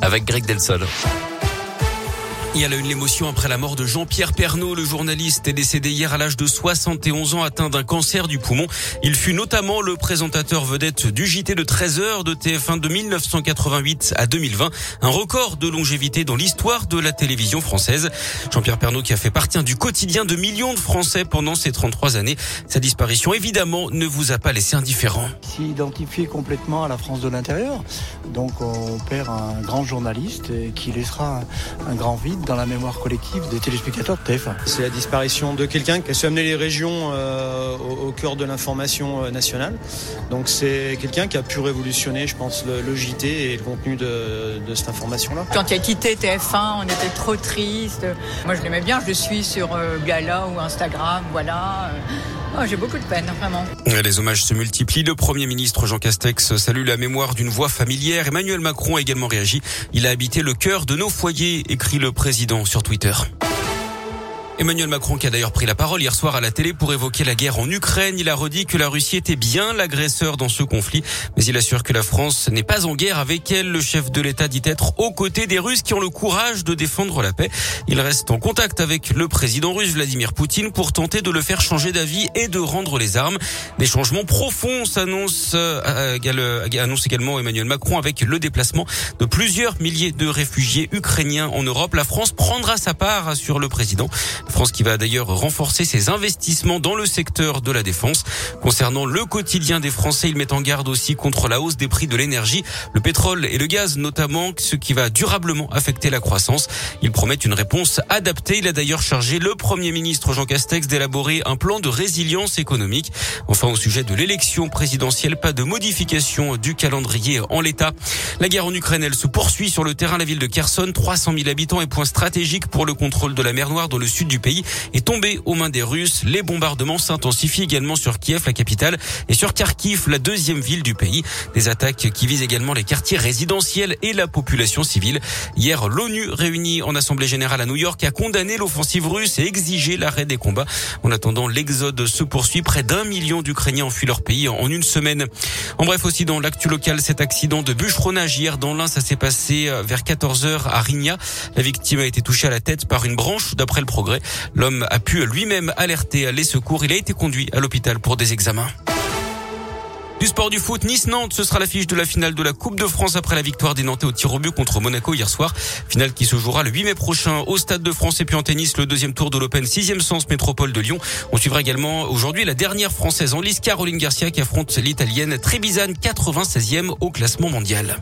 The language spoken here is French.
avec Greg Delsol. Il y a une l'émotion après la mort de Jean-Pierre Pernaud. Le journaliste est décédé hier à l'âge de 71 ans atteint d'un cancer du poumon. Il fut notamment le présentateur vedette du JT de 13 heures de TF1 de 1988 à 2020. Un record de longévité dans l'histoire de la télévision française. Jean-Pierre Pernaud qui a fait partie du quotidien de millions de Français pendant ces 33 années. Sa disparition évidemment ne vous a pas laissé indifférent. S'identifier complètement à la France de l'intérieur. Donc on perd un grand journaliste qui laissera un grand vide dans la mémoire collective des téléspectateurs de TF1. C'est la disparition de quelqu'un qui a su amener les régions euh, au, cœur de l'information euh, nationale. Donc c'est quelqu'un qui a pu révolutionner, je pense, le, JT et le contenu de, de cette information-là. Quand il a quitté TF1, on était trop triste. Moi, je l'aimais bien. Je le suis sur euh, Gala ou Instagram, voilà. Oh, J'ai beaucoup de peine, vraiment. Les hommages se multiplient. Le Premier ministre Jean Castex salue la mémoire d'une voix familière. Emmanuel Macron a également réagi. Il a habité le cœur de nos foyers, écrit le président sur Twitter. Emmanuel Macron qui a d'ailleurs pris la parole hier soir à la télé pour évoquer la guerre en Ukraine. Il a redit que la Russie était bien l'agresseur dans ce conflit, mais il assure que la France n'est pas en guerre avec elle. Le chef de l'État dit être aux côtés des Russes qui ont le courage de défendre la paix. Il reste en contact avec le président russe Vladimir Poutine pour tenter de le faire changer d'avis et de rendre les armes. Des changements profonds s'annoncent, euh, euh, annonce également Emmanuel Macron avec le déplacement de plusieurs milliers de réfugiés ukrainiens en Europe. La France prendra sa part, sur le président. France qui va d'ailleurs renforcer ses investissements dans le secteur de la défense. Concernant le quotidien des Français, il met en garde aussi contre la hausse des prix de l'énergie, le pétrole et le gaz notamment, ce qui va durablement affecter la croissance. Il promet une réponse adaptée. Il a d'ailleurs chargé le Premier ministre Jean Castex d'élaborer un plan de résilience économique. Enfin, au sujet de l'élection présidentielle, pas de modification du calendrier en l'état. La guerre en Ukraine, elle se poursuit sur le terrain. La ville de Kherson, 300 000 habitants et point stratégique pour le contrôle de la mer Noire dans le sud du du pays est tombé aux mains des Russes. Les bombardements s'intensifient également sur Kiev, la capitale, et sur Kharkiv, la deuxième ville du pays. Des attaques qui visent également les quartiers résidentiels et la population civile. Hier, l'ONU réunie en Assemblée générale à New York a condamné l'offensive russe et exigé l'arrêt des combats. En attendant, l'exode se poursuit. Près d'un million d'Ukrainiens ont fui leur pays en une semaine. En bref, aussi dans l'actu local, cet accident de bûcheronnage hier dans l'Ain, ça s'est passé euh, vers 14 heures à Rigna. La victime a été touchée à la tête par une branche d'après le progrès. L'homme a pu lui-même alerter les secours. Il a été conduit à l'hôpital pour des examens. Du sport du foot, Nice-Nantes, ce sera l'affiche de la finale de la Coupe de France après la victoire des Nantais au tir au but contre Monaco hier soir. Finale qui se jouera le 8 mai prochain au Stade de France et puis en tennis, le deuxième tour de l'Open 6e sens métropole de Lyon. On suivra également aujourd'hui la dernière française en lice, Caroline Garcia qui affronte l'italienne Trebisan 96e au classement mondial.